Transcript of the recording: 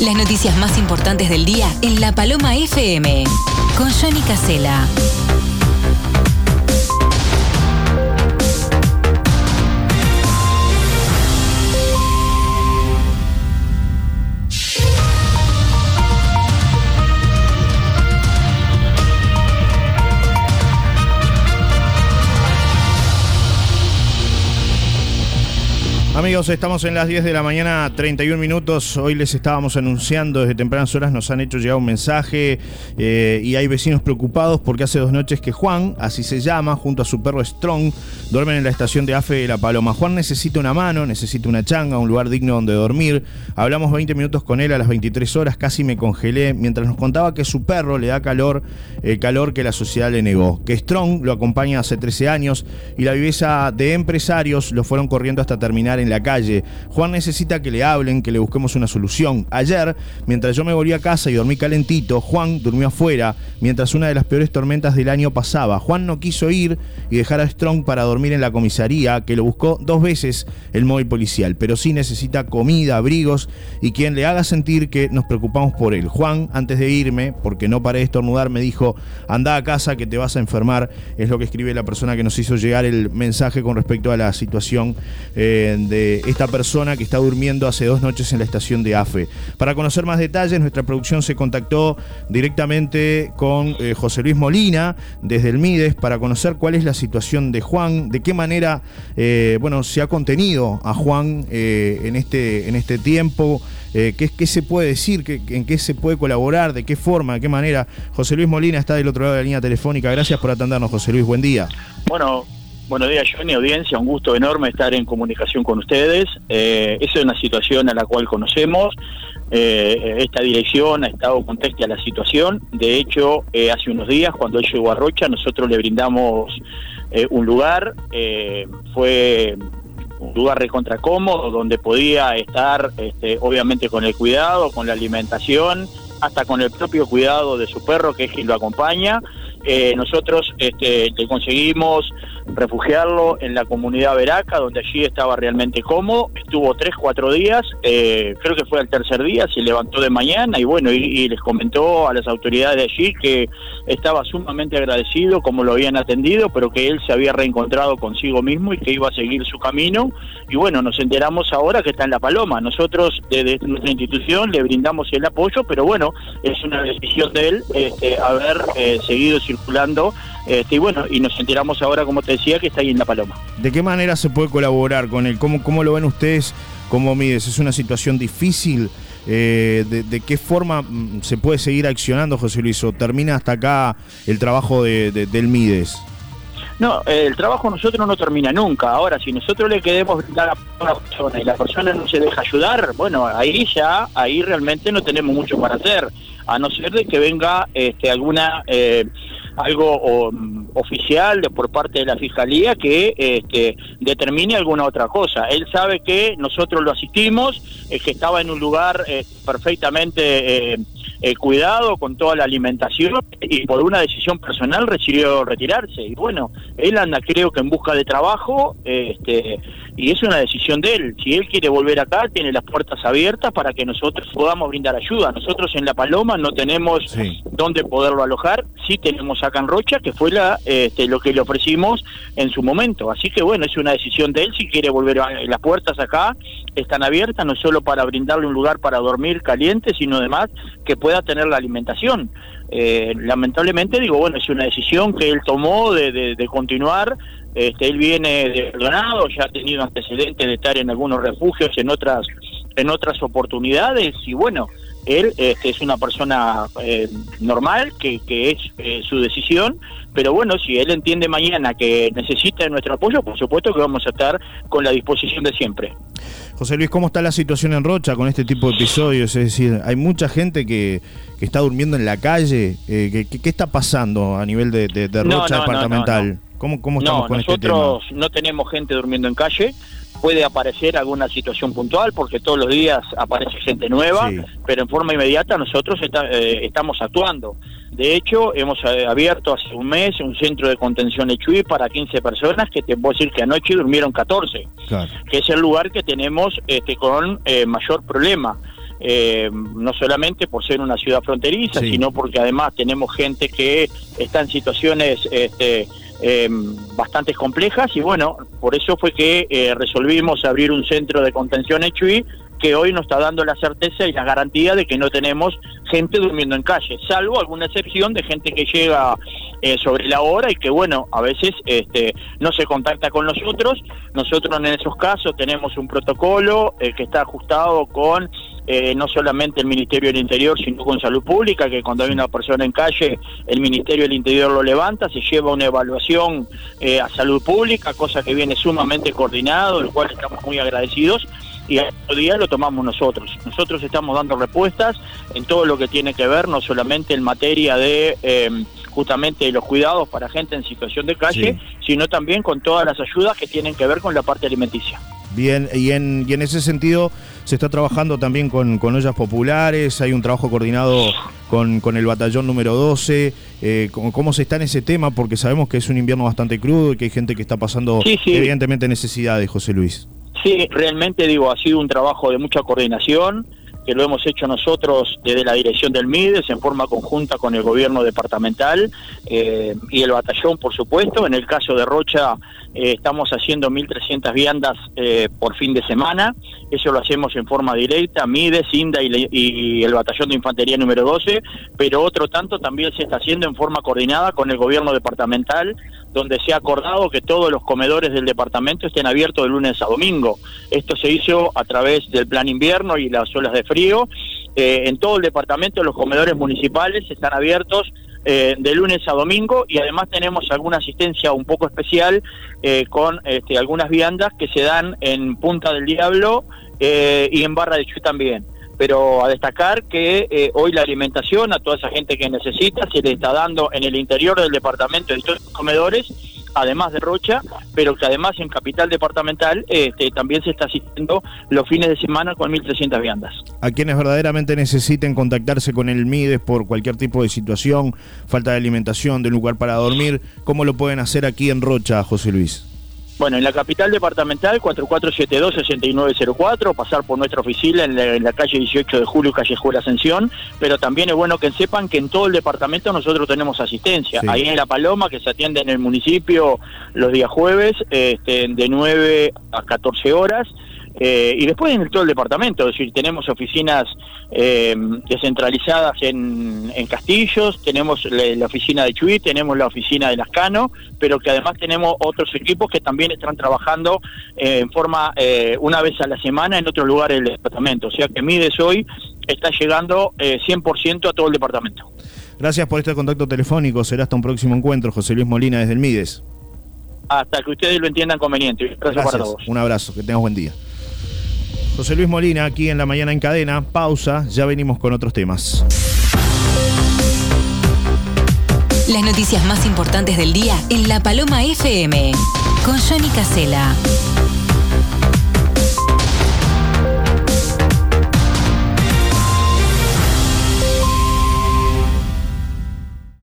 Las noticias más importantes del día en La Paloma FM. Con Johnny Casela. Amigos, estamos en las 10 de la mañana, 31 minutos. Hoy les estábamos anunciando desde tempranas horas, nos han hecho llegar un mensaje eh, y hay vecinos preocupados porque hace dos noches que Juan, así se llama, junto a su perro Strong, duermen en la estación de AFE de La Paloma. Juan necesita una mano, necesita una changa, un lugar digno donde dormir. Hablamos 20 minutos con él a las 23 horas, casi me congelé, mientras nos contaba que su perro le da calor, el calor que la sociedad le negó. Que Strong lo acompaña hace 13 años y la viveza de empresarios lo fueron corriendo hasta terminar en la calle. Juan necesita que le hablen, que le busquemos una solución. Ayer, mientras yo me volví a casa y dormí calentito, Juan durmió afuera, mientras una de las peores tormentas del año pasaba. Juan no quiso ir y dejar a Strong para dormir en la comisaría, que lo buscó dos veces el móvil policial, pero sí necesita comida, abrigos y quien le haga sentir que nos preocupamos por él. Juan, antes de irme, porque no paré de estornudar, me dijo, anda a casa que te vas a enfermar. Es lo que escribe la persona que nos hizo llegar el mensaje con respecto a la situación eh, de esta persona que está durmiendo hace dos noches en la estación de AFE. Para conocer más detalles, nuestra producción se contactó directamente con eh, José Luis Molina desde el MIDES para conocer cuál es la situación de Juan, de qué manera eh, bueno, se ha contenido a Juan eh, en, este, en este tiempo. ¿qué, ¿qué, se puede decir? ¿Qué, ¿En qué se puede colaborar? ¿De qué forma? ¿De qué manera? José Luis Molina está del otro lado de la línea telefónica. Gracias por atendernos, José Luis. Buen día. Bueno, Buenos días, Johnny, audiencia, un gusto enorme estar en comunicación con ustedes. Eh, esa es una situación a la cual conocemos. Eh, esta dirección ha estado contesta a la situación. De hecho, eh, hace unos días, cuando él llegó a Rocha, nosotros le brindamos un lugar. fue un lugar recontra cómodo, donde podía estar, este, obviamente, con el cuidado, con la alimentación, hasta con el propio cuidado de su perro, que es quien lo acompaña. nosotros este, le conseguimos refugiarlo en la comunidad Veraca, donde allí estaba realmente cómodo. Estuvo tres, cuatro días, eh, creo que fue el tercer día, se levantó de mañana y bueno, y, les comentó a las autoridades de allí que estaba sumamente agradecido como lo habían atendido, pero que él se había reencontrado consigo mismo y que iba a seguir su camino. Y bueno, nos enteramos ahora que está en La Paloma. Nosotros desde nuestra institución le brindamos el apoyo, pero bueno, es una decisión de él este, haber eh, seguido circulando. Este, y bueno, y nos enteramos ahora, como te decía, que está ahí en La Paloma. ¿De qué manera se puede colaborar con él? ¿Cómo, cómo lo ven ustedes? ¿Cómo mides? ¿Es una situación difícil? Eh, de, qué forma mm, se puede seguir accionando, José Luis? ¿O termina hasta acá el trabajo de, del Mides? No, el trabajo nosotros no termina nunca. Ahora, si nosotros le queremos brindar a la persona y la persona no se deja ayudar, bueno, ahí ya, ahí realmente no tenemos mucho para hacer, a no ser de que venga este, alguna eh, algo oficial de, por parte de la fiscalía que este, determine alguna otra cosa. Él sabe que nosotros lo asistimos, que estaba en un lugar eh, perfectamente eh, cuidado con toda la alimentación y por una decisión personal decidió retirarse. Y bueno, él anda creo que en busca de trabajo este, y es una decisión de él. Si él quiere volver acá, tiene las puertas abiertas para que nosotros podamos brindar ayuda. Nosotros en La Paloma no tenemos dónde poderlo alojar, sí tenemos acá en Rocha, que fue la, este, lo que le ofrecimos en su momento. Así que bueno, es una decisión de él si quiere volver a las puertas acá están abiertas no solo para brindarle un lugar para dormir caliente, sino además que pueda tener la alimentación. Eh, lamentablemente digo, bueno, es una decisión que él tomó de, de, continuar. Este, él viene de ya ha tenido antecedentes de estar en algunos refugios, en otras en otras oportunidades y bueno, él este, es una persona eh, normal, que, que es eh, su decisión, pero bueno, si él entiende mañana que necesita nuestro apoyo, por supuesto que vamos a estar con la disposición de siempre. José Luis, ¿cómo está la situación en Rocha con este tipo de episodios? Es decir, hay mucha gente que, que está durmiendo en la calle. Eh, ¿qué, está pasando a nivel de, Rocha departamental? ¿Cómo, ¿Cómo, estamos con este tema? Nosotros no tenemos gente durmiendo en calle puede aparecer alguna situación puntual porque todos los días aparece gente nueva, pero en forma inmediata nosotros eh, estamos actuando. De hecho, hemos eh, abierto hace un mes un centro de contención de Chuy para 15 personas que te puedo decir que anoche durmieron 14, que es el lugar que tenemos este, con eh, mayor problema. eh, no solamente por ser una ciudad fronteriza, sino porque además tenemos gente que está en situaciones este, em, bastante complejas y bueno, por eso fue que eh, resolvimos abrir un centro de contención en que hoy nos está dando la certeza y la garantía de que no tenemos gente durmiendo en calle, salvo alguna excepción de gente que llega eh, sobre la hora y que bueno, a veces este, no se contacta con nosotros. Nosotros en esos casos tenemos un protocolo eh, que está ajustado con eh, no solamente el Ministerio del Interior, sino con Salud Pública, que cuando hay una persona en calle, el Ministerio del Interior lo levanta, se lleva una evaluación a Salud Pública, cosa que viene sumamente coordinado, del cual estamos muy agradecidos y al día lo tomamos nosotros. Nosotros estamos dando respuestas en todo lo que tiene que ver, no solamente en materia de em, justamente los cuidados para gente en situación de calle, sino también con todas las ayudas que tienen que ver con la parte alimenticia. Bien, y en, y en ese sentido se está trabajando también con, con ollas populares, hay un trabajo coordinado con, con el batallón número 12. Eh, ¿cómo, se está en ese tema? Porque sabemos que es un invierno bastante crudo y que hay gente que está pasando evidentemente necesidades, José Luis. Sí, realmente digo, ha sido un trabajo de mucha coordinación que lo hemos hecho nosotros desde la dirección del MIDES en forma conjunta con el gobierno departamental eh, y el batallón, por supuesto. En el caso de Rocha eh, estamos haciendo 1.300 viandas eh, por fin de semana. Eso lo hacemos en forma directa, MIDES, INDA y, y, el batallón de infantería número 12, pero otro tanto también se está haciendo en forma coordinada con el gobierno departamental donde se ha acordado que todos los comedores del departamento estén abiertos de lunes a domingo. Esto se hizo a través del plan invierno y las olas de frío. Eh, en todo el departamento los comedores municipales están abiertos eh, de lunes a domingo y además tenemos alguna asistencia un poco especial eh, con este, algunas viandas que se dan en Punta del Diablo y en Barra de Chuy también pero a destacar que eh, hoy la alimentación a toda esa gente que necesita se le está dando en el interior del departamento de los comedores, además de Rocha, pero que además en capital departamental este, también se está asistiendo los fines de semana con 1.300 viandas. A quienes verdaderamente necesiten contactarse con el MIDES por cualquier tipo de situación, falta de alimentación, de lugar para dormir, ¿cómo lo pueden hacer aquí en Rocha, José Luis? Bueno, en la capital departamental, 4472-6904, pasar por nuestra oficina en la, calle 18 de Julio, calle Juela Ascensión, pero también es bueno que sepan que en todo el departamento nosotros tenemos asistencia. Ahí en La Paloma, que se atiende en el municipio los días jueves, este, de 9 a 14 horas, eh, y después en todo el departamento, es decir, tenemos oficinas eh, descentralizadas en, Castillos, tenemos la, oficina de Chuy, tenemos la oficina de Lascano, pero que además tenemos otros equipos que también están trabajando eh, en forma una vez a la semana en otros lugares del departamento. O sea que Mides hoy está llegando 100% a todo el departamento. Gracias por este contacto telefónico. Será hasta un próximo encuentro. José Luis Molina desde el Mides. Hasta que ustedes lo entiendan conveniente. Gracias, para todos. Un abrazo. Que tengas buen día. José Luis Molina, aquí en la mañana en cadena. Pausa, ya venimos con otros temas. Las noticias más importantes del día en La Paloma FM, con Johnny Casela.